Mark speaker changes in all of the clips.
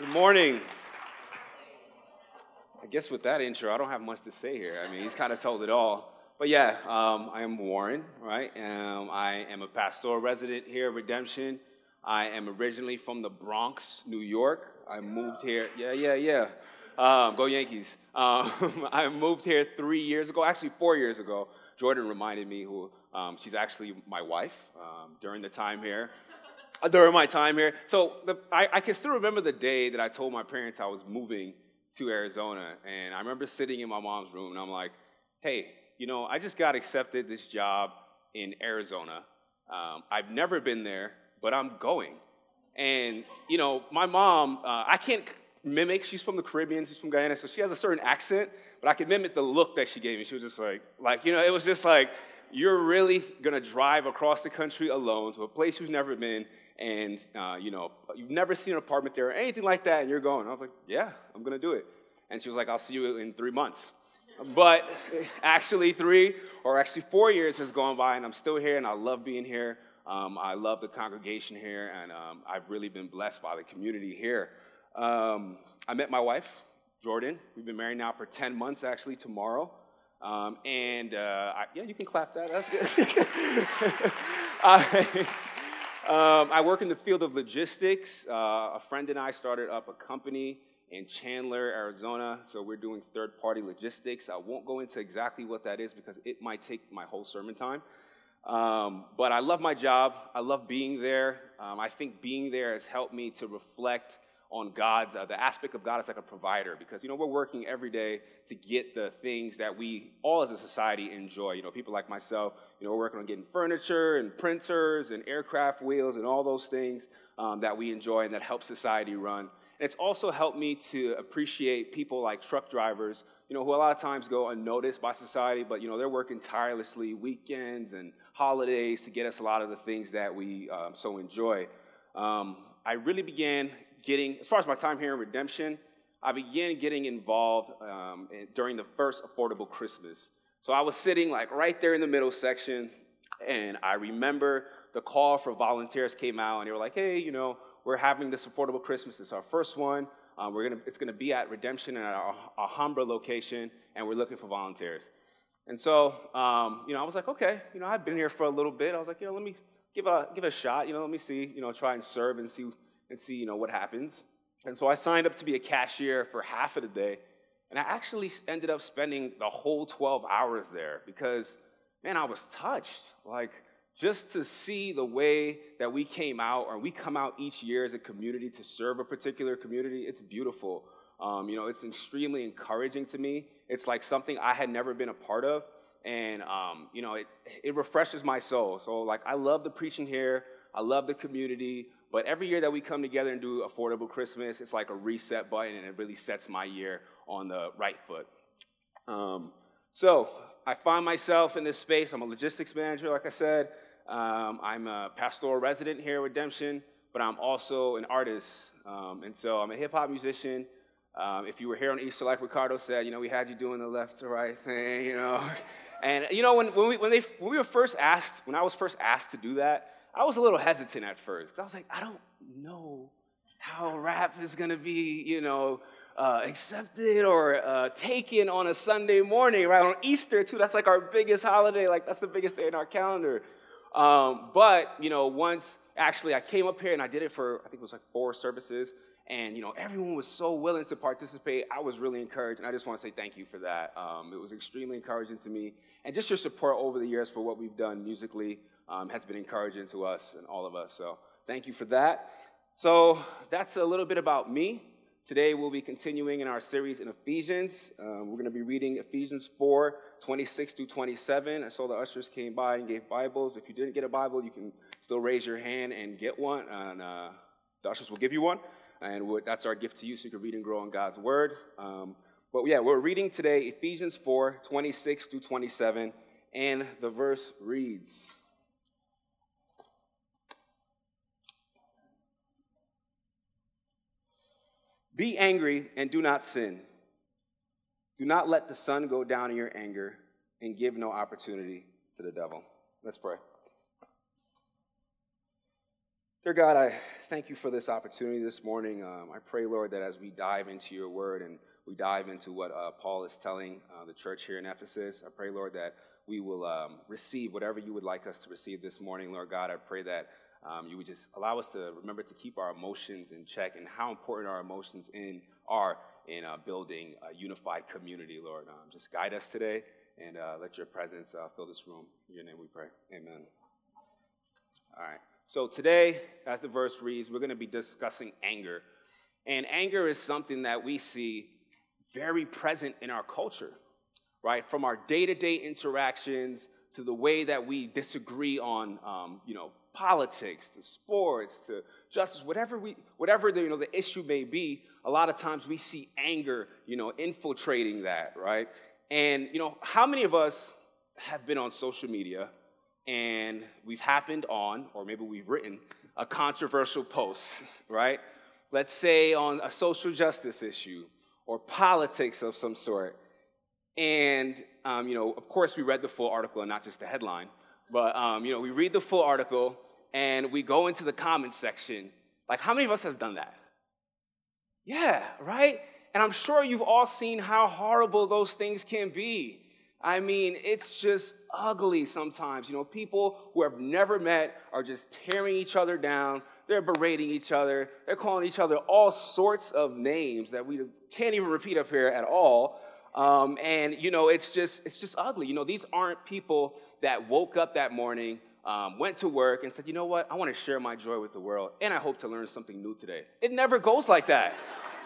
Speaker 1: Good morning. I guess with that intro, I don't have much to say here. I mean, he's kind of told it all. But yeah, um, I am Warren, right? Um, I am a pastoral resident here at Redemption. I am originally from the Bronx, New York. I moved here, yeah, yeah, yeah. Um, go Yankees. Um, I moved here three years ago, actually four years ago. Jordan reminded me who um, she's actually my wife um, during the time here. During my time here. So the, I, I can still remember the day that I told my parents I was moving to Arizona. And I remember sitting in my mom's room and I'm like, hey, you know, I just got accepted this job in Arizona. Um, I've never been there, but I'm going. And, you know, my mom, uh, I can't mimic, she's from the Caribbean, she's from Guyana, so she has a certain accent, but I could mimic the look that she gave me. She was just like, like, you know, it was just like, you're really gonna drive across the country alone to a place you've never been and uh, you know you've never seen an apartment there or anything like that and you're going i was like yeah i'm going to do it. And she was like i'll see you in three months. But actually three or actually four years has gone by and i'm still here and i love being here. Um, i love the congregation here and um, i've really been blessed by the community here. Um, i met my wife jordan. We've been married now for 10 months actually tomorrow. Um, and uh, I, yeah you can clap that that's good. I, um, I work in the field of logistics. Uh, a friend and I started up a company in Chandler, Arizona. So we're doing third party logistics. I won't go into exactly what that is because it might take my whole sermon time. Um, but I love my job. I love being there. Um, I think being there has helped me to reflect on God's, uh, the aspect of God as like a provider, because, you know, we're working every day to get the things that we all as a society enjoy. You know, people like myself, you know, we're working on getting furniture and printers and aircraft wheels and all those things um, that we enjoy and that help society run. And it's also helped me to appreciate people like truck drivers, you know, who a lot of times go unnoticed by society, but, you know, they're working tirelessly weekends and holidays to get us a lot of the things that we um, so enjoy. Um, I really began getting, as far as my time here in Redemption, I began getting involved um, during the first Affordable Christmas. So I was sitting like right there in the middle section, and I remember the call for volunteers came out, and they were like, "Hey, you know, we're having this Affordable Christmas. It's our first one. Um, we're gonna, it's gonna be at Redemption at our Alhambra location, and we're looking for volunteers." And so, um, you know, I was like, "Okay, you know, I've been here for a little bit. I was like, you know, let me give a give a shot. You know, let me see, you know, try and serve and see." And see, you know, what happens. And so I signed up to be a cashier for half of the day. And I actually ended up spending the whole 12 hours there because, man, I was touched. Like, just to see the way that we came out, or we come out each year as a community to serve a particular community, it's beautiful. Um, you know, it's extremely encouraging to me. It's like something I had never been a part of. And, um, you know, it, it refreshes my soul. So, like, I love the preaching here. I love the community. But every year that we come together and do Affordable Christmas, it's like a reset button and it really sets my year on the right foot. Um, so I find myself in this space. I'm a logistics manager, like I said. Um, I'm a pastoral resident here at Redemption, but I'm also an artist. Um, and so I'm a hip hop musician. Um, if you were here on Easter, like Ricardo said, you know, we had you doing the left to right thing, you know. And, you know, when, when, we, when, they, when we were first asked, when I was first asked to do that, I was a little hesitant at first because I was like, I don't know how rap is going to be, you know, uh, accepted or uh, taken on a Sunday morning, right? On Easter, too. That's like our biggest holiday. Like, that's the biggest day in our calendar. Um, but, you know, once actually I came up here and I did it for, I think it was like four services. And, you know, everyone was so willing to participate. I was really encouraged. And I just want to say thank you for that. Um, it was extremely encouraging to me. And just your support over the years for what we've done musically um, has been encouraging to us and all of us. So thank you for that. So that's a little bit about me. Today we'll be continuing in our series in Ephesians. Um, we're going to be reading Ephesians 4 26 through 27. I saw the ushers came by and gave Bibles. If you didn't get a Bible, you can still raise your hand and get one, and uh, the ushers will give you one. And that's our gift to you so you can read and grow in God's Word. Um, but yeah, we're reading today Ephesians 4 26 through 27, and the verse reads. Be angry and do not sin. Do not let the sun go down in your anger and give no opportunity to the devil. Let's pray. Dear God, I thank you for this opportunity this morning. Um, I pray, Lord, that as we dive into your word and we dive into what uh, Paul is telling uh, the church here in Ephesus, I pray, Lord, that we will um, receive whatever you would like us to receive this morning, Lord God. I pray that um, you would just allow us to remember to keep our emotions in check and how important our emotions in are in uh, building a unified community, Lord. Um, just guide us today and uh, let your presence uh, fill this room. In your name we pray. Amen. All right. So today, as the verse reads, we're going to be discussing anger. And anger is something that we see very present in our culture, right? From our day to day interactions to the way that we disagree on, um, you know, politics to sports to justice, whatever, we, whatever the, you know, the issue may be, a lot of times we see anger, you know, infiltrating that, right? And, you know, how many of us have been on social media and we've happened on, or maybe we've written, a controversial post, right? Let's say on a social justice issue or politics of some sort. And, um, you know, of course, we read the full article and not just the headline, but, um, you know, we read the full article and we go into the comments section. Like, how many of us have done that? Yeah, right? And I'm sure you've all seen how horrible those things can be. I mean, it's just ugly sometimes. You know, people who have never met are just tearing each other down. They're berating each other. They're calling each other all sorts of names that we can't even repeat up here at all. Um, and you know, it's just it's just ugly. You know, these aren't people that woke up that morning, um, went to work, and said, you know what, I want to share my joy with the world, and I hope to learn something new today. It never goes like that.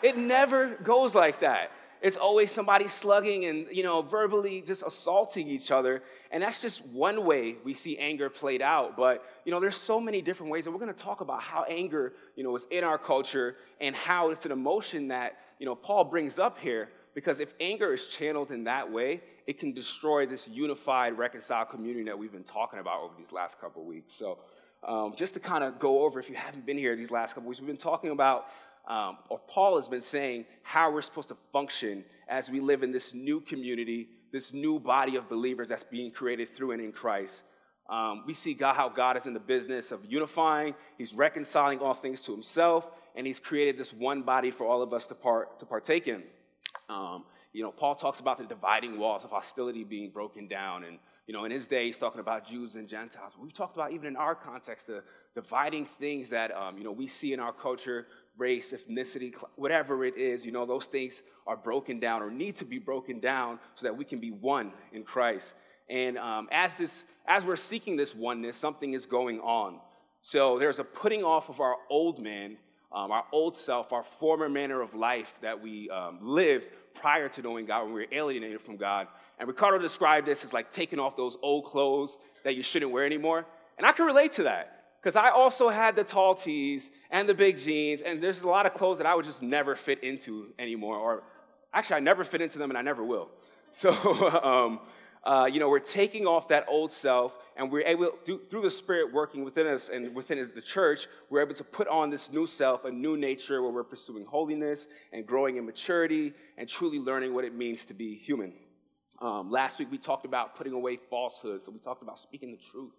Speaker 1: it never goes like that. It's always somebody slugging and, you know, verbally just assaulting each other. And that's just one way we see anger played out. But, you know, there's so many different ways. And we're going to talk about how anger, you know, is in our culture and how it's an emotion that, you know, Paul brings up here. Because if anger is channeled in that way, it can destroy this unified, reconciled community that we've been talking about over these last couple weeks. So, um, just to kind of go over, if you haven't been here these last couple weeks, we've been talking about um, or Paul has been saying how we're supposed to function as we live in this new community, this new body of believers that's being created through and in Christ. Um, we see God, how God is in the business of unifying, He's reconciling all things to Himself, and He's created this one body for all of us to, part, to partake in. Um, you know, Paul talks about the dividing walls of hostility being broken down. And, you know, in his day, he's talking about Jews and Gentiles. We've talked about, even in our context, the dividing things that, um, you know, we see in our culture race, ethnicity, whatever it is, you know, those things are broken down or need to be broken down so that we can be one in Christ. And um, as this, as we're seeking this oneness, something is going on. So there's a putting off of our old man, um, our old self, our former manner of life that we um, lived prior to knowing God when we were alienated from God. And Ricardo described this as like taking off those old clothes that you shouldn't wear anymore. And I can relate to that. Because I also had the tall tees and the big jeans, and there's a lot of clothes that I would just never fit into anymore. Or actually, I never fit into them, and I never will. So, um, uh, you know, we're taking off that old self, and we're able, through the Spirit working within us and within the church, we're able to put on this new self, a new nature where we're pursuing holiness and growing in maturity and truly learning what it means to be human. Um, last week, we talked about putting away falsehoods, so we talked about speaking the truth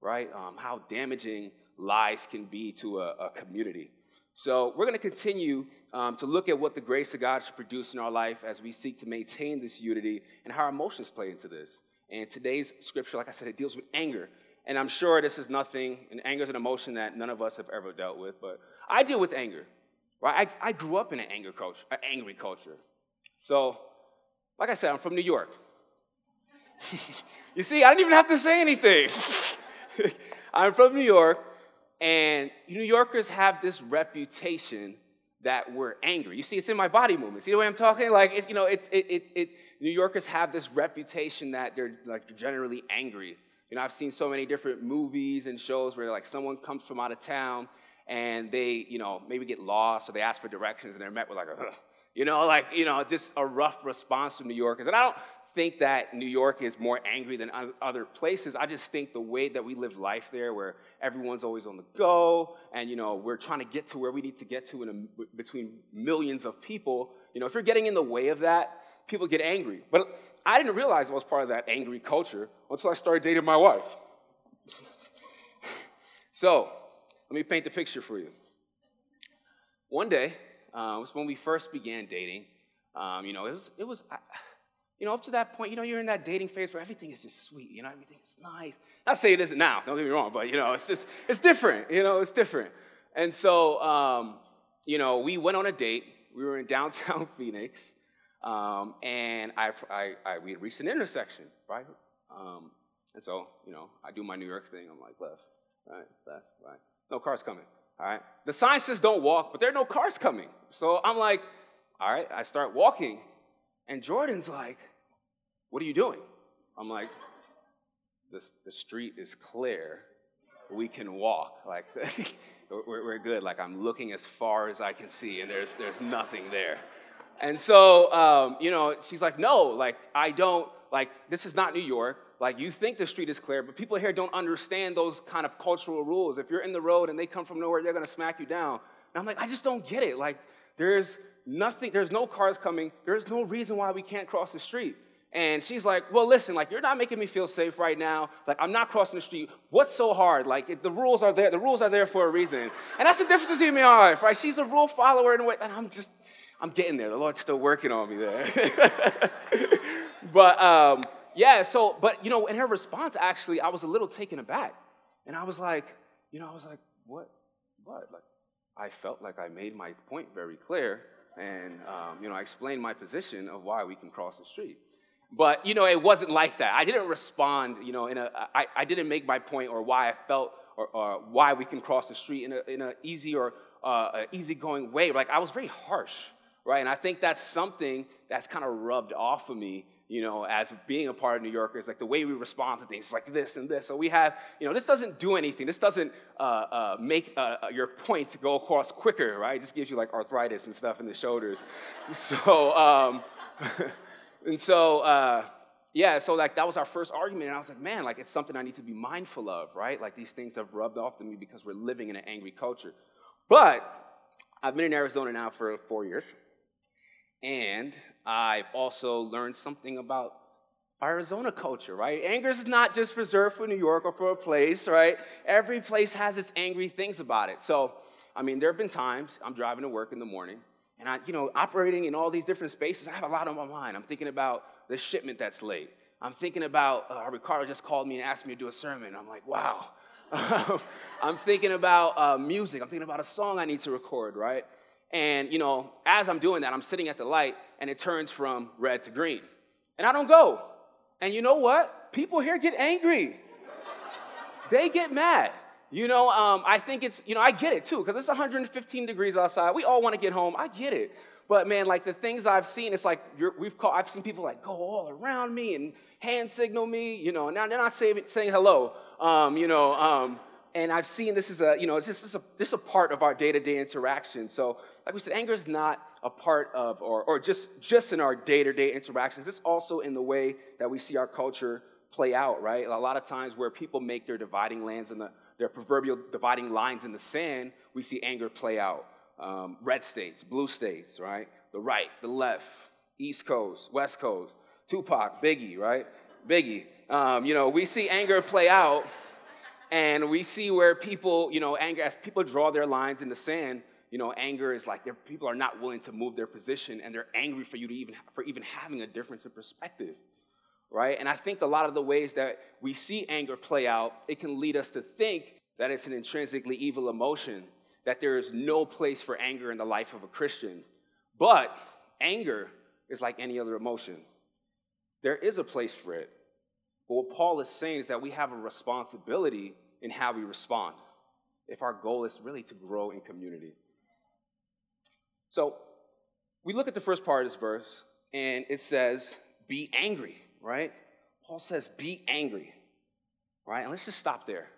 Speaker 1: right? Um, how damaging lies can be to a, a community. So, we're going to continue um, to look at what the grace of God should produce in our life as we seek to maintain this unity and how our emotions play into this. And today's scripture, like I said, it deals with anger. And I'm sure this is nothing, and anger is an emotion that none of us have ever dealt with, but I deal with anger, right? I, I grew up in an anger culture, an angry culture. So, like I said, I'm from New York. you see, I didn't even have to say anything. I'm from New York, and New Yorkers have this reputation that we're angry. You see, it's in my body movement. See the way I'm talking? Like, it's, you know, it, it, it, it, New Yorkers have this reputation that they're like generally angry. You know, I've seen so many different movies and shows where like someone comes from out of town and they, you know, maybe get lost or they ask for directions and they're met with like you know, like, you know, just a rough response from New Yorkers. And I don't, think that New York is more angry than other places. I just think the way that we live life there, where everyone's always on the go, and you know we're trying to get to where we need to get to in a, between millions of people. You know, if you're getting in the way of that, people get angry. But I didn't realize I was part of that angry culture until I started dating my wife. so let me paint the picture for you. One day, uh, was when we first began dating. Um, you know, it was, it was, you know, up to that point, you know, you're in that dating phase where everything is just sweet. You know, everything is nice. Not say it isn't now. Don't get me wrong, but you know, it's just, it's different. You know, it's different. And so, um, you know, we went on a date. We were in downtown Phoenix, um, and I, I, I, we reached an intersection, right? Um, and so, you know, I do my New York thing. I'm like, left, right, left, right. No cars coming. All right. The sign says don't walk, but there are no cars coming. So I'm like, all right. I start walking, and Jordan's like, what are you doing? I'm like, the, the street is clear. We can walk. Like, we're, we're good. Like, I'm looking as far as I can see, and there's, there's nothing there. And so, um, you know, she's like, no, like, I don't, like, this is not New York. Like, you think the street is clear, but people here don't understand those kind of cultural rules. If you're in the road and they come from nowhere, they're gonna smack you down. And I'm like, I just don't get it. Like, there's nothing, there's no cars coming. There's no reason why we can't cross the street. And she's like, Well, listen, like, you're not making me feel safe right now. Like, I'm not crossing the street. What's so hard? Like, the rules are there. The rules are there for a reason. And that's the difference between me and my wife, right? She's a rule follower in a way, and I'm just, I'm getting there. The Lord's still working on me there. but, um, yeah, so, but, you know, in her response, actually, I was a little taken aback. And I was like, you know, I was like, what? What? Like, I felt like I made my point very clear. And, um, you know, I explained my position of why we can cross the street. But, you know, it wasn't like that. I didn't respond, you know, in a, I, I didn't make my point or why I felt or, or why we can cross the street in an in a easy or uh, easygoing way. Like, I was very harsh, right? And I think that's something that's kind of rubbed off of me you know, as being a part of New Yorkers, like the way we respond to things, like this and this. So we have, you know, this doesn't do anything. This doesn't uh, uh, make uh, uh your point go across quicker, right? It just gives you like arthritis and stuff in the shoulders. so, um, and so, uh, yeah, so like that was our first argument, and I was like, man, like it's something I need to be mindful of, right? Like these things have rubbed off to me because we're living in an angry culture. But I've been in Arizona now for four years. And I've also learned something about Arizona culture, right? Anger is not just reserved for New York or for a place, right? Every place has its angry things about it. So, I mean, there have been times I'm driving to work in the morning and I, you know, operating in all these different spaces, I have a lot on my mind. I'm thinking about the shipment that's late. I'm thinking about, uh, Ricardo just called me and asked me to do a sermon. I'm like, wow. I'm thinking about uh, music. I'm thinking about a song I need to record, right? And, you know, as I'm doing that, I'm sitting at the light and it turns from red to green. And I don't go. And you know what? People here get angry. they get mad. You know, um, I think it's, you know, I get it too, because it's 115 degrees outside. We all want to get home. I get it. But man, like the things I've seen, it's like we've called, I've seen people like go all around me and hand signal me, you know, now they're not saying, saying hello, um, you know, um, and I've seen this is a, you know, this is a, this is a part of our day-to-day interaction. So, like we said, anger is not a part of, or, or just, just in our day-to-day interactions. It's also in the way that we see our culture play out, right? A lot of times where people make their dividing lines in the, their proverbial dividing lines in the sand, we see anger play out. Um, red states, blue states, right? The right, the left, East Coast, West Coast, Tupac, Biggie, right? Biggie. Um, you know, we see anger play out and we see where people, you know, anger, as people draw their lines in the sand, you know, anger is like people are not willing to move their position and they're angry for you to even, for even having a difference in perspective, right? And I think a lot of the ways that we see anger play out, it can lead us to think that it's an intrinsically evil emotion, that there is no place for anger in the life of a Christian. But anger is like any other emotion. There is a place for it. But what Paul is saying is that we have a responsibility in how we respond if our goal is really to grow in community. So we look at the first part of this verse, and it says, Be angry, right? Paul says, Be angry, right? And let's just stop there.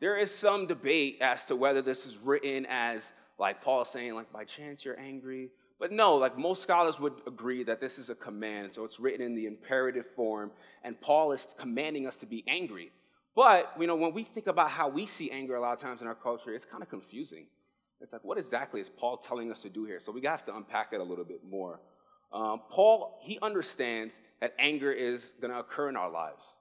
Speaker 1: There is some debate as to whether this is written as, like Paul saying, like, by chance you're angry, but no, like most scholars would agree that this is a command, so it's written in the imperative form, and Paul is commanding us to be angry. But, you know, when we think about how we see anger a lot of times in our culture, it's kind of confusing. It's like, what exactly is Paul telling us to do here? So we have to unpack it a little bit more. Um, Paul, he understands that anger is going to occur in our lives.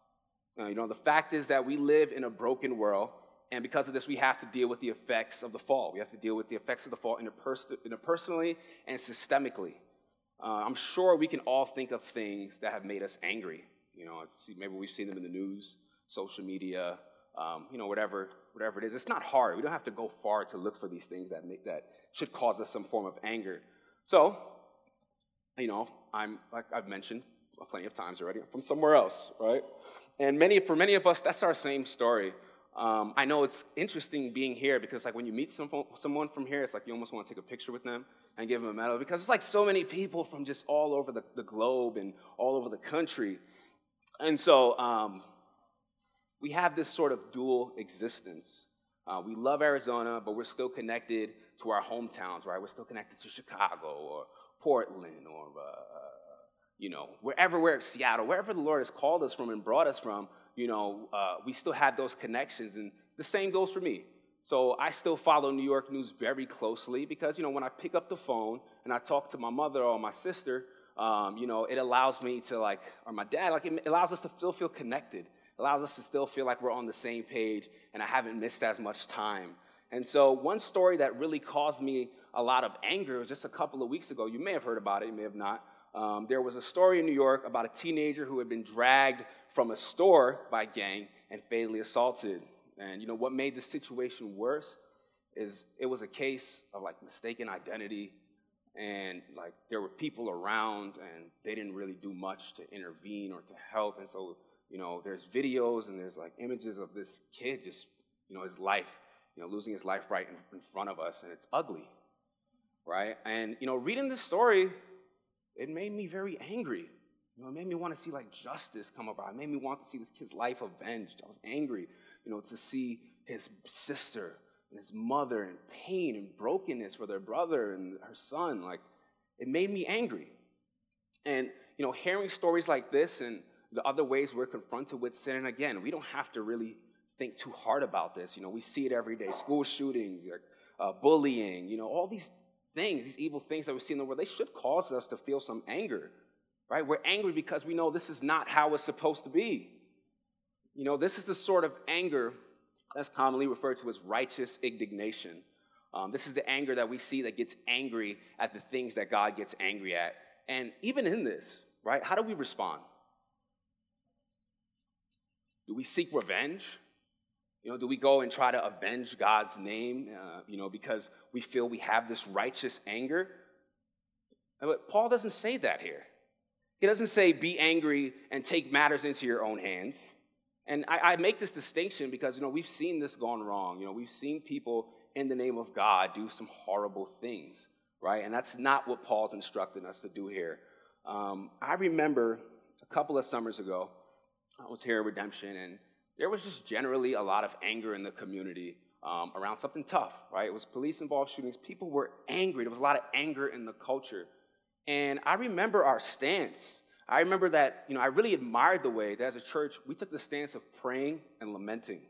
Speaker 1: Uh, you know, the fact is that we live in a broken world, And because of this, we have to deal with the effects of the fall. We have to deal with the effects of the fall interpersonally and systemically. Uh, I'm sure we can all think of things that have made us angry. You know, maybe we've seen them in the news, social media, um, you know, whatever, whatever it is. It's not hard. We don't have to go far to look for these things that make, that should cause us some form of anger. So, you know, I'm like I've mentioned plenty of times already. I'm from somewhere else, right? And many for many of us, that's our same story. Um, I know it's interesting being here because like when you meet some, someone from here, it's like you almost want to take a picture with them and give them a medal because it's like so many people from just all over the, the globe and all over the country. And so um, we have this sort of dual existence. Uh, we love Arizona, but we're still connected to our hometowns, right? We're still connected to Chicago or Portland or, uh, you know, wherever we're Seattle, wherever the Lord has called us from and brought us from, you know, uh, we still have those connections. And the same goes for me. So I still follow New York news very closely because, you know, when I pick up the phone and I talk to my mother or my sister, um, you know, it allows me to like, or my dad, like it allows us to still feel connected allows us to still feel like we're on the same page and I haven't missed as much time. And so, one story that really caused me a lot of anger was just a couple of weeks ago. You may have heard about it, you may have not. Um, there was a story in New York about a teenager who had been dragged from a store by gang and fatally assaulted. And you know what made the situation worse is it was a case of like mistaken identity, and like there were people around, and they didn't really do much to intervene or to help. And so you know, there's videos and there's like images of this kid just, you know, his life, you know, losing his life right in, in front of us, and it's ugly, right? And, you know, reading this story, it made me very angry. You know, it made me want to see like justice come about. It made me want to see this kid's life avenged. I was angry, you know, to see his sister and his mother in pain and brokenness for their brother and her son. Like, it made me angry. And, you know, hearing stories like this and the other ways we're confronted with sin. And again, we don't have to really think too hard about this. You know, we see it every day school shootings, uh, bullying, you know, all these things, these evil things that we see in the world, they should cause us to feel some anger, right? We're angry because we know this is not how it's supposed to be. You know, this is the sort of anger that's commonly referred to as righteous indignation. Um, this is the anger that we see that gets angry at the things that God gets angry at. And even in this, right, how do we respond? Do we seek revenge? You know, do we go and try to avenge God's name, uh, you know, because we feel we have this righteous anger? But Paul doesn't say that here. He doesn't say be angry and take matters into your own hands. And I, I make this distinction because, you know, we've seen this gone wrong. You know, we've seen people in the name of God do some horrible things, right? And that's not what Paul's instructing us to do here. Um, I remember a couple of summers ago, I was here at Redemption, and there was just generally a lot of anger in the community um, around something tough, right? It was police involved shootings. People were angry. There was a lot of anger in the culture. And I remember our stance. I remember that, you know, I really admired the way that as a church, we took the stance of praying and lamenting.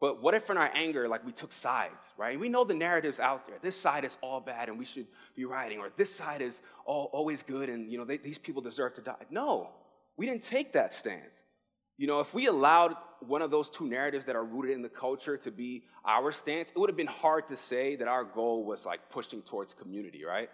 Speaker 1: But what if in our anger, like we took sides, right? We know the narrative's out there. This side is all bad and we should be rioting, or this side is all, always good and, you know, they, these people deserve to die. No, we didn't take that stance. You know, if we allowed one of those two narratives that are rooted in the culture to be our stance, it would have been hard to say that our goal was like pushing towards community, right?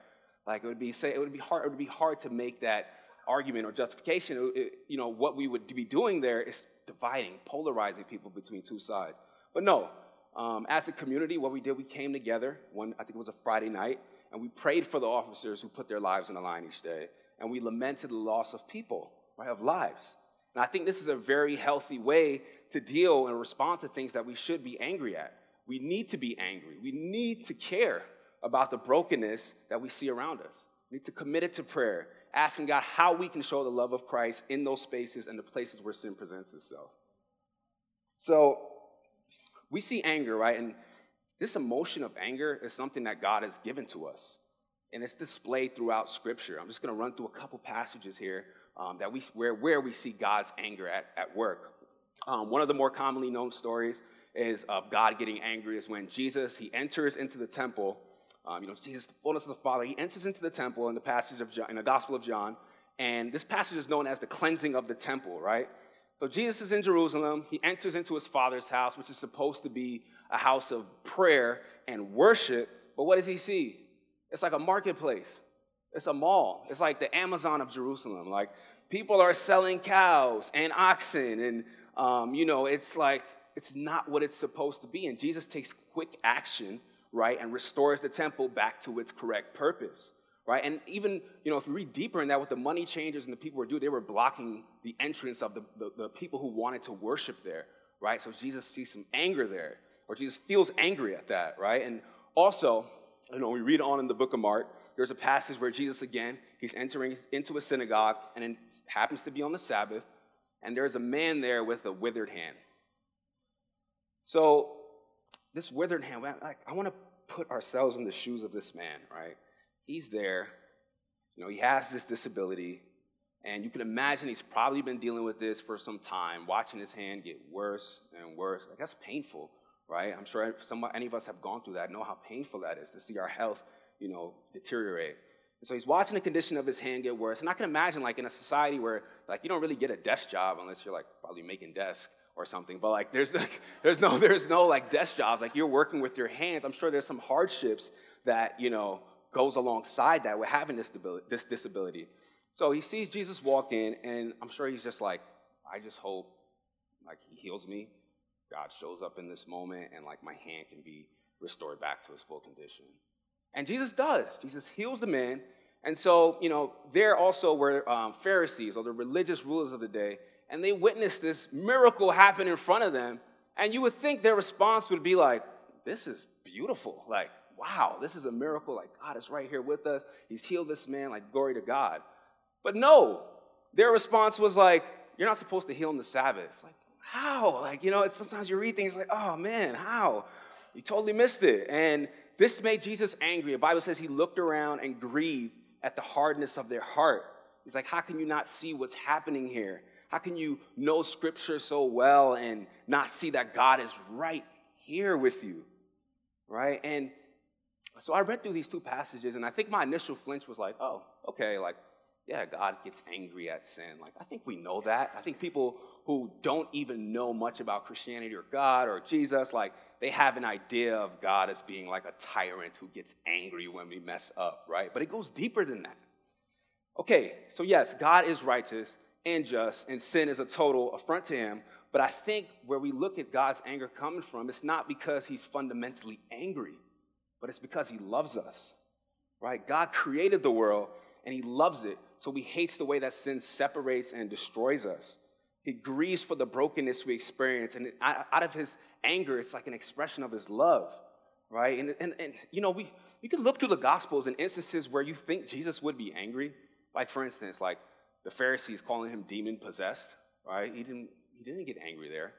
Speaker 1: Like it would be say it would be hard. It would be hard to make that argument or justification. It, you know, what we would be doing there is dividing, polarizing people between two sides. But no, um, as a community, what we did, we came together. One, I think it was a Friday night, and we prayed for the officers who put their lives on the line each day, and we lamented the loss of people, right, of lives. And I think this is a very healthy way to deal and respond to things that we should be angry at. We need to be angry. We need to care about the brokenness that we see around us. We need to commit it to prayer, asking God how we can show the love of Christ in those spaces and the places where sin presents itself. So we see anger, right? And this emotion of anger is something that God has given to us. And it's displayed throughout Scripture. I'm just going to run through a couple passages here um, that we, where, where we see God's anger at, at work. Um, one of the more commonly known stories is of God getting angry is when Jesus, he enters into the temple. Um, you know, Jesus, the fullness of the Father, he enters into the temple in the passage of John, in the Gospel of John, and this passage is known as the cleansing of the temple, right? So Jesus is in Jerusalem. He enters into his father's house, which is supposed to be a house of prayer and worship. But what does he see? It's like a marketplace. It's a mall. It's like the Amazon of Jerusalem. Like people are selling cows and oxen, and um, you know, it's like it's not what it's supposed to be. And Jesus takes quick action, right, and restores the temple back to its correct purpose right? And even, you know, if you read deeper in that, what the money changers and the people were doing, they were blocking the entrance of the, the, the, people who wanted to worship there, right? So Jesus sees some anger there, or Jesus feels angry at that, right? And also, you know, we read on in the book of Mark, there's a passage where Jesus, again, he's entering into a synagogue, and it happens to be on the Sabbath, and there's a man there with a withered hand. So, this withered hand, like, I want to put ourselves in the shoes of this man, right? he's there. You know, he has this disability, and you can imagine he's probably been dealing with this for some time, watching his hand get worse and worse. Like, that's painful, right? I'm sure some, any of us have gone through that, know how painful that is to see our health, you know, deteriorate. And so he's watching the condition of his hand get worse. And I can imagine, like, in a society where, like, you don't really get a desk job unless you're, like, probably making desks or something. But, like, there's, like, there's no, there's no, like, desk jobs. Like, you're working with your hands. I'm sure there's some hardships that, you know, goes alongside that with having this, this disability. So he sees Jesus walk in, and I'm sure he's just like, I just hope like he heals me. God shows up in this moment, and like my hand can be restored back to its full condition. And Jesus does. Jesus heals the man. And so, you know, there also were um, Pharisees or the religious rulers of the day, and they witnessed this miracle happen in front of them. And you would think their response would be like, This is beautiful. Like, wow, this is a miracle. Like, God is right here with us. He's healed this man. Like, glory to God. But no, their response was like, you're not supposed to heal on the Sabbath. Like, how? Like, you know, it's sometimes you read things like, oh man, how? You totally missed it. And this made Jesus angry. The Bible says he looked around and grieved at the hardness of their heart. He's like, how can you not see what's happening here? How can you know scripture so well and not see that God is right here with you? Right? And so I read through these two passages, and I think my initial flinch was like, oh, okay, like, yeah, God gets angry at sin. Like, I think we know that. I think people who don't even know much about Christianity or God or Jesus, like, they have an idea of God as being like a tyrant who gets angry when we mess up, right? But it goes deeper than that. Okay, so yes, God is righteous and just, and sin is a total affront to him. But I think where we look at God's anger coming from, it's not because he's fundamentally angry but it's because he loves us, right? God created the world and he loves it, so he hates the way that sin separates and destroys us. He grieves for the brokenness we experience, and out of his anger, it's like an expression of his love, right? And, and, and you know, we, you can look through the Gospels in instances where you think Jesus would be angry. Like, for instance, like the Pharisees calling him demon possessed, right? He didn't, he didn't get angry there.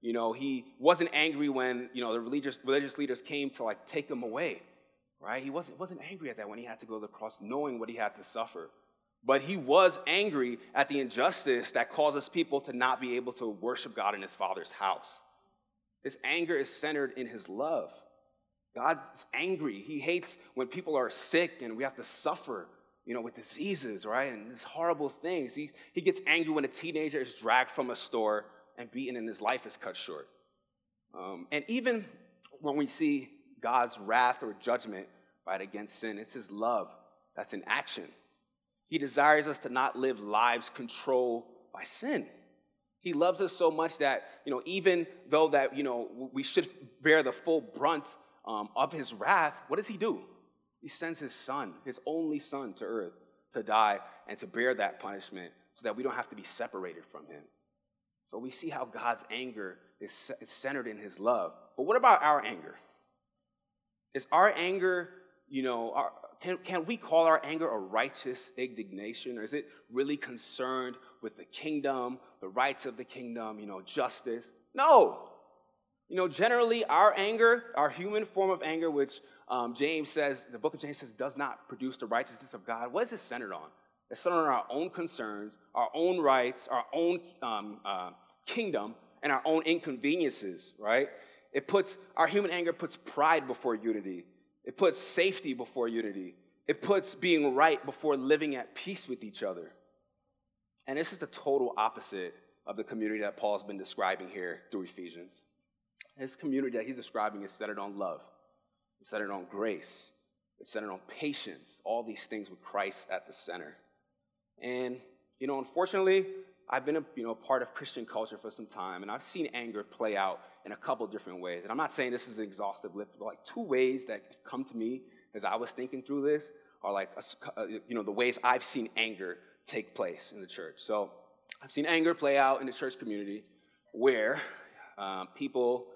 Speaker 1: You know, he wasn't angry when, you know, the religious, religious leaders came to like take him away, right? He wasn't, wasn't angry at that when he had to go to the cross, knowing what he had to suffer. But he was angry at the injustice that causes people to not be able to worship God in his father's house. His anger is centered in his love. God's angry. He hates when people are sick and we have to suffer, you know, with diseases, right? And these horrible things. He's, he gets angry when a teenager is dragged from a store and beaten and his life is cut short. Um, and even when we see God's wrath or judgment right against sin, it's his love that's in action. He desires us to not live lives controlled by sin. He loves us so much that, you know, even though that, you know, we should bear the full brunt um, of his wrath, what does he do? He sends his son, his only son to earth to die and to bear that punishment so that we don't have to be separated from him. So we see how God's anger is, centered in his love. But what about our anger? Is our anger, you know, our, can, can we call our anger a righteous indignation? Or is it really concerned with the kingdom, the rights of the kingdom, you know, justice? No. You know, generally, our anger, our human form of anger, which um, James says, the book of James says, does not produce the righteousness of God, what is it centered on? It's centered on our own concerns, our own rights, our own um, uh, kingdom, and our own inconveniences, right? It puts, our human anger puts pride before unity. It puts safety before unity. It puts being right before living at peace with each other. And this is the total opposite of the community that Paul's been describing here through Ephesians. His community that he's describing is centered on love, it's centered on grace, it's centered on patience, all these things with Christ at the center. And, you know, unfortunately, I've been a you know, part of Christian culture for some time, and I've seen anger play out in a couple different ways. And I'm not saying this is an exhaustive list, but like two ways that come to me as I was thinking through this are like, a, you know, the ways I've seen anger take place in the church. So I've seen anger play out in the church community where um, people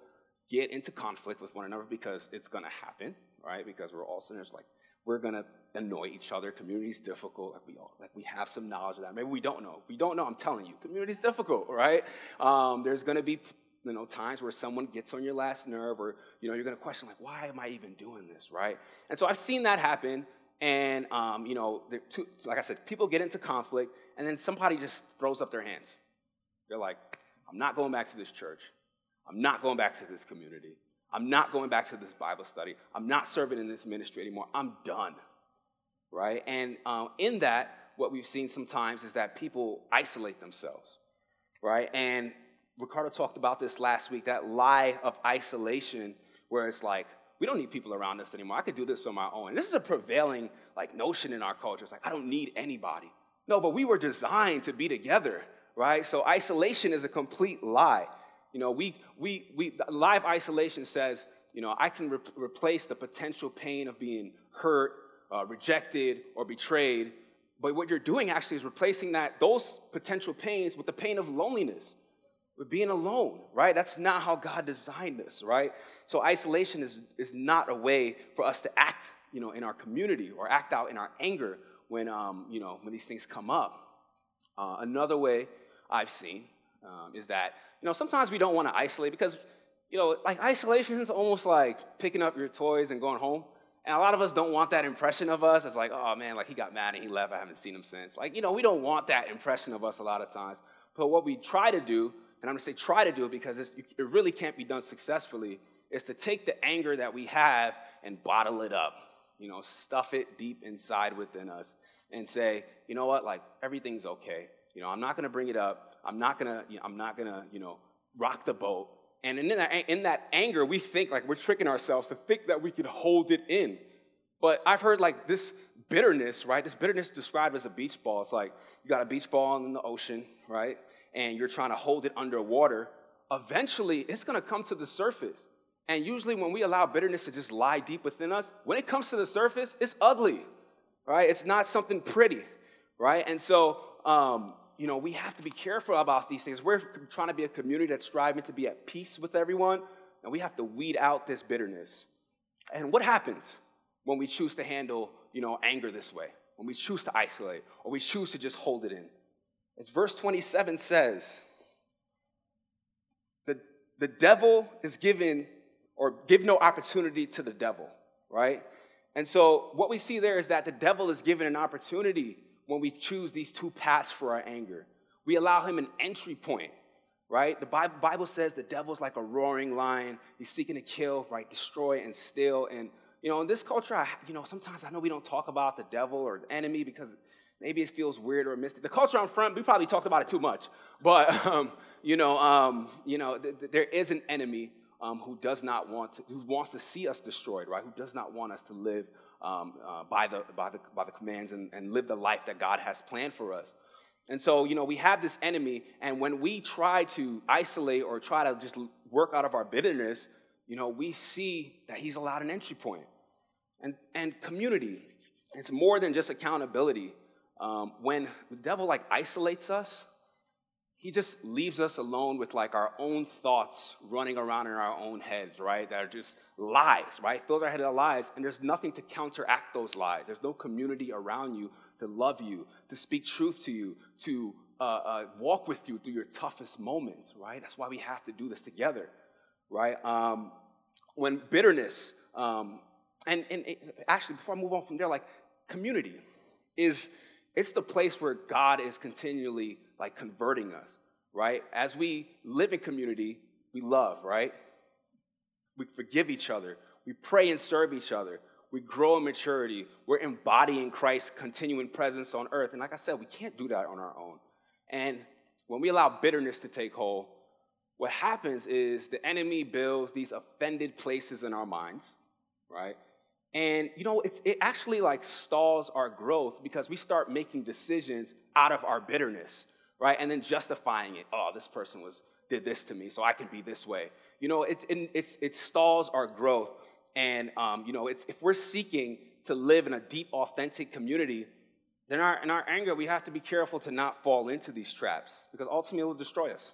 Speaker 1: get into conflict with one another because it's going to happen, right? Because we're all sinners. Like we're going to annoy each other. Community's difficult. Like we all, like we have some knowledge of that. Maybe we don't know. If we don't know, I'm telling you, community's difficult, right? Um, there's going to be you know times where someone gets on your last nerve, or you know you're going to question like, why am I even doing this, right? And so I've seen that happen. And um, you know, two, like I said, people get into conflict, and then somebody just throws up their hands. They're like, I'm not going back to this church. I'm not going back to this community. I'm not going back to this Bible study. I'm not serving in this ministry anymore. I'm done. Right? And um, in that, what we've seen sometimes is that people isolate themselves. Right? And Ricardo talked about this last week that lie of isolation, where it's like, we don't need people around us anymore. I could do this on my own. And this is a prevailing like notion in our culture. It's like, I don't need anybody. No, but we were designed to be together, right? So isolation is a complete lie. You know, we, we, we, live isolation says, you know, I can re- replace the potential pain of being hurt, uh, rejected, or betrayed. But what you're doing actually is replacing that, those potential pains with the pain of loneliness, with being alone, right? That's not how God designed this, right? So isolation is, is not a way for us to act, you know, in our community or act out in our anger when, um, you know, when these things come up. Uh, another way I've seen um, is that you know, sometimes we don't want to isolate because, you know, like isolation is almost like picking up your toys and going home. And a lot of us don't want that impression of us. It's like, oh man, like he got mad and he left. I haven't seen him since. Like, you know, we don't want that impression of us a lot of times. But what we try to do, and I'm gonna say try to do it because it really can't be done successfully, is to take the anger that we have and bottle it up. You know, stuff it deep inside within us and say, you know what, like everything's okay. You know, I'm not gonna bring it up. I'm not gonna, you know, I'm not gonna, you know, rock the boat. And in that, in that anger, we think like we're tricking ourselves to think that we could hold it in. But I've heard like this bitterness, right? This bitterness described as a beach ball. It's like you got a beach ball in the ocean, right? And you're trying to hold it underwater. Eventually, it's gonna come to the surface. And usually, when we allow bitterness to just lie deep within us, when it comes to the surface, it's ugly, right? It's not something pretty, right? And so, um, you know, we have to be careful about these things. We're trying to be a community that's striving to be at peace with everyone, and we have to weed out this bitterness. And what happens when we choose to handle, you know, anger this way? When we choose to isolate, or we choose to just hold it in? As verse 27 says, the, the devil is given, or give no opportunity to the devil, right? And so what we see there is that the devil is given an opportunity when we choose these two paths for our anger. We allow him an entry point, right? The Bible says the devil's like a roaring lion. He's seeking to kill, right, destroy, and steal. And, you know, in this culture, I, you know, sometimes I know we don't talk about the devil or the enemy because maybe it feels weird or mystic. The culture I'm from, we probably talked about it too much. But, um, you know, um, you know th- th- there is an enemy um, who does not want to, who wants to see us destroyed, right? Who does not want us to live um, uh, by, the, by, the, by the commands and, and live the life that God has planned for us. And so, you know, we have this enemy, and when we try to isolate or try to just work out of our bitterness, you know, we see that he's allowed an entry point. And, and community, it's more than just accountability. Um, when the devil like isolates us, he just leaves us alone with like our own thoughts running around in our own heads, right? That are just lies, right? Fills our head with lies, and there's nothing to counteract those lies. There's no community around you to love you, to speak truth to you, to uh, uh, walk with you through your toughest moments, right? That's why we have to do this together, right? Um, when bitterness, um, and, and actually, before I move on from there, like community is it's the place where God is continually like converting us, right? As we live in community, we love, right? We forgive each other. We pray and serve each other. We grow in maturity. We're embodying Christ's continuing presence on earth. And like I said, we can't do that on our own. And when we allow bitterness to take hold, what happens is the enemy builds these offended places in our minds, right? And you know, it's, it actually like stalls our growth because we start making decisions out of our bitterness, right? And then justifying it. Oh, this person was did this to me, so I can be this way. You know, it's, it's, it stalls our growth. And um, you know, it's, if we're seeking to live in a deep, authentic community, then our, in our anger, we have to be careful to not fall into these traps because ultimately it will destroy us.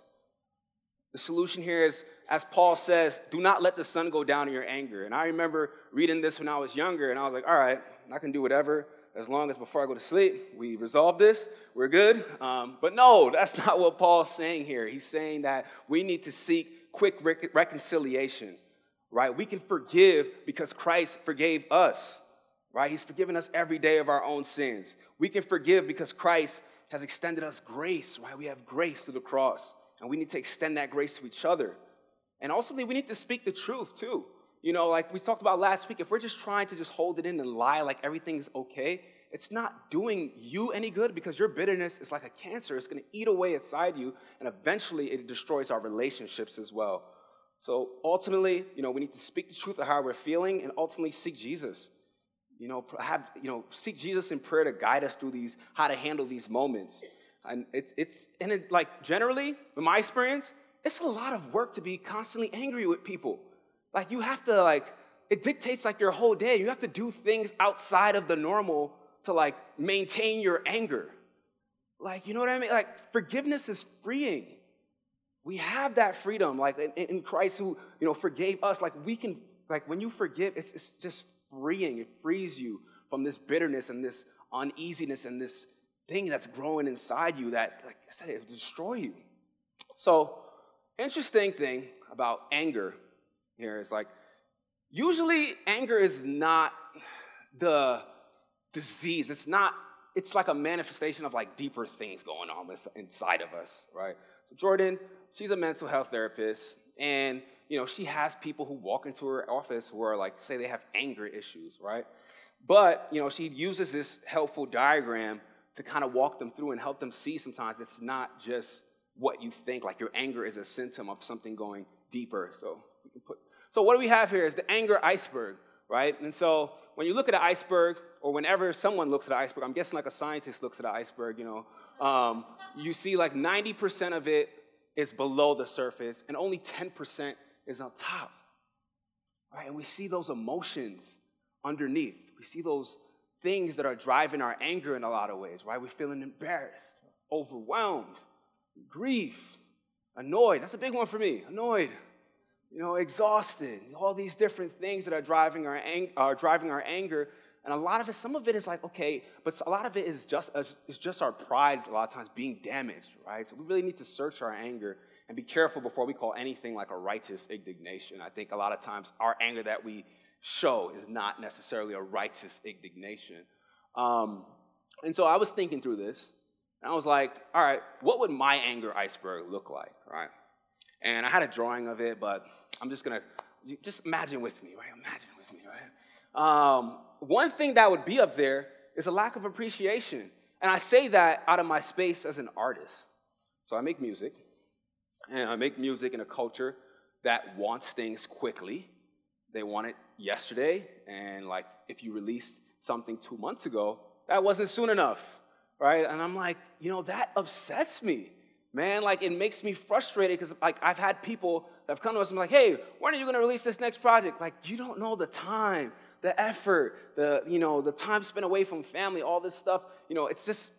Speaker 1: The solution here is, as Paul says, do not let the sun go down in your anger. And I remember reading this when I was younger, and I was like, all right, I can do whatever as long as before I go to sleep, we resolve this, we're good. Um, but no, that's not what Paul's saying here. He's saying that we need to seek quick rec- reconciliation, right? We can forgive because Christ forgave us, right? He's forgiven us every day of our own sins. We can forgive because Christ has extended us grace, right? We have grace through the cross. And we need to extend that grace to each other. And ultimately, we need to speak the truth too. You know, like we talked about last week, if we're just trying to just hold it in and lie like everything's okay, it's not doing you any good because your bitterness is like a cancer. It's going to eat away inside you, and eventually it destroys our relationships as well. So ultimately, you know, we need to speak the truth of how we're feeling and ultimately seek Jesus. You know, have, you know, seek Jesus in prayer to guide us through these, how to handle these moments. And it's, it's and it, like generally, in my experience, it's a lot of work to be constantly angry with people. Like you have to like, it dictates like your whole day. You have to do things outside of the normal to like maintain your anger. Like, you know what I mean? Like forgiveness is freeing. We have that freedom, like in, in Christ who, you know, forgave us. Like we can, like when you forgive, it's, it's just freeing. It frees you from this bitterness and this uneasiness and this thing that's growing inside you that, like I said, it destroy you. So, interesting thing about anger here is like, usually anger is not the disease. It's not, it's like a manifestation of like deeper things going on inside of us, right? So Jordan, she's a mental health therapist, and you know, she has people who walk into her office who are like, say they have anger issues, right? But, you know, she uses this helpful diagram to kind of walk them through and help them see sometimes it's not just what you think, like your anger is a symptom of something going deeper. So so what do we have here is the anger iceberg, right? And so when you look at an iceberg, or whenever someone looks at an iceberg, I'm guessing like a scientist looks at an iceberg, you know, um, you see like 90% of it is below the surface and only 10% is on top, right? And we see those emotions underneath. We see those things that are driving our anger in a lot of ways, right? We're feeling embarrassed, overwhelmed, grief, annoyed. That's a big one for me. Annoyed, you know, exhausted. All these different things that are driving our ang- are driving our anger. And a lot of it, some of it is like, okay, but a lot of it is just, is just our pride a lot of times being damaged, right? So we really need to search our anger and be careful before we call anything like a righteous indignation. I think a lot of times our anger that we show is not necessarily a righteous indignation. Um, and so I was thinking through this, and I was like, all right, what would my anger iceberg look like, right? And I had a drawing of it, but I'm just gonna, just imagine with me, right? Imagine with me, right? Um, one thing that would be up there is a lack of appreciation. And I say that out of my space as an artist. So I make music, and I make music in a culture that wants things quickly. They want it yesterday, and like if you released something two months ago, that wasn't soon enough, right? And I'm like, you know, that upsets me, man. Like it makes me frustrated because like I've had people that have come to us and be like, hey, when are you gonna release this next project? Like you don't know the time, the effort, the you know, the time spent away from family, all this stuff. You know, it's just,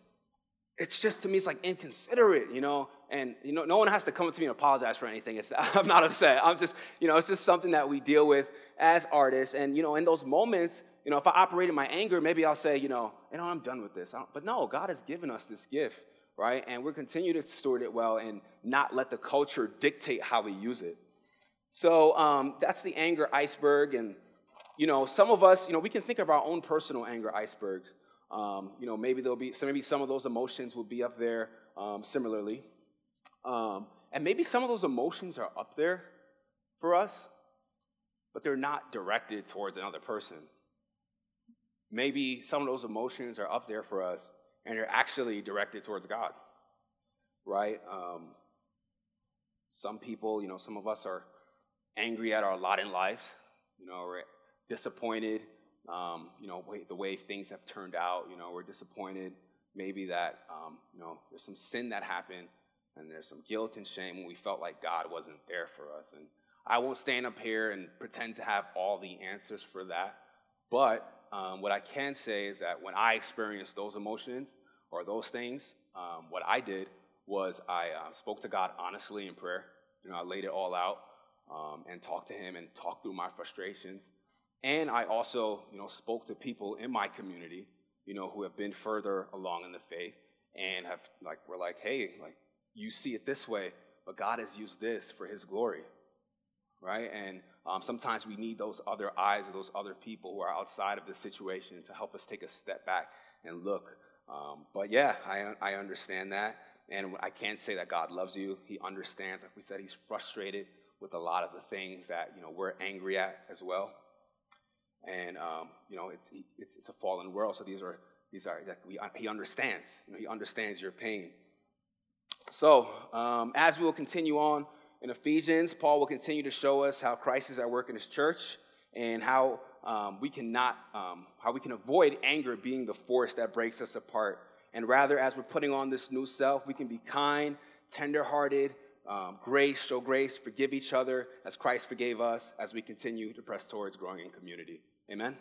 Speaker 1: it's just to me, it's like inconsiderate, you know. And you know, no one has to come up to me and apologize for anything. It's, I'm not upset. I'm just, you know, it's just something that we deal with as artists. And, you know, in those moments, you know, if I operate in my anger, maybe I'll say, you know, you know, I'm done with this. But no, God has given us this gift, right? And we're continue to steward it well and not let the culture dictate how we use it. So um, that's the anger iceberg. And, you know, some of us, you know, we can think of our own personal anger icebergs. Um, you know, maybe there'll be, so maybe some of those emotions will be up there um, similarly. Um, and maybe some of those emotions are up there for us but they're not directed towards another person. Maybe some of those emotions are up there for us and they're actually directed towards God. right? Um, some people, you know, some of us are angry at our lot in life. You know, we're disappointed, um, you know, the way things have turned out. You know, we're disappointed maybe that, um, you know, there's some sin that happened and there's some guilt and shame when we felt like God wasn't there for us. And I won't stand up here and pretend to have all the answers for that. But um, what I can say is that when I experienced those emotions or those things, um, what I did was I uh, spoke to God honestly in prayer. You know, I laid it all out um, and talked to Him and talked through my frustrations. And I also, you know, spoke to people in my community, you know, who have been further along in the faith and have like we're like, hey, like you see it this way, but God has used this for His glory, right? And um, sometimes we need those other eyes or those other people who are outside of the situation to help us take a step back and look. Um, but yeah, I, I understand that. And I can't say that God loves you. He understands. Like we said, He's frustrated with a lot of the things that you know we're angry at as well. And um, you know, it's, it's, it's a fallen world. So these are these are like we, He understands. You know, He understands your pain. So um, as we will continue on in Ephesians, Paul will continue to show us how Christ is at work in His church and how um, we cannot um, how we can avoid anger being the force that breaks us apart and rather, as we're putting on this new self, we can be kind, tenderhearted, um, grace, show grace, forgive each other as Christ forgave us as we continue to press towards growing in community. Amen.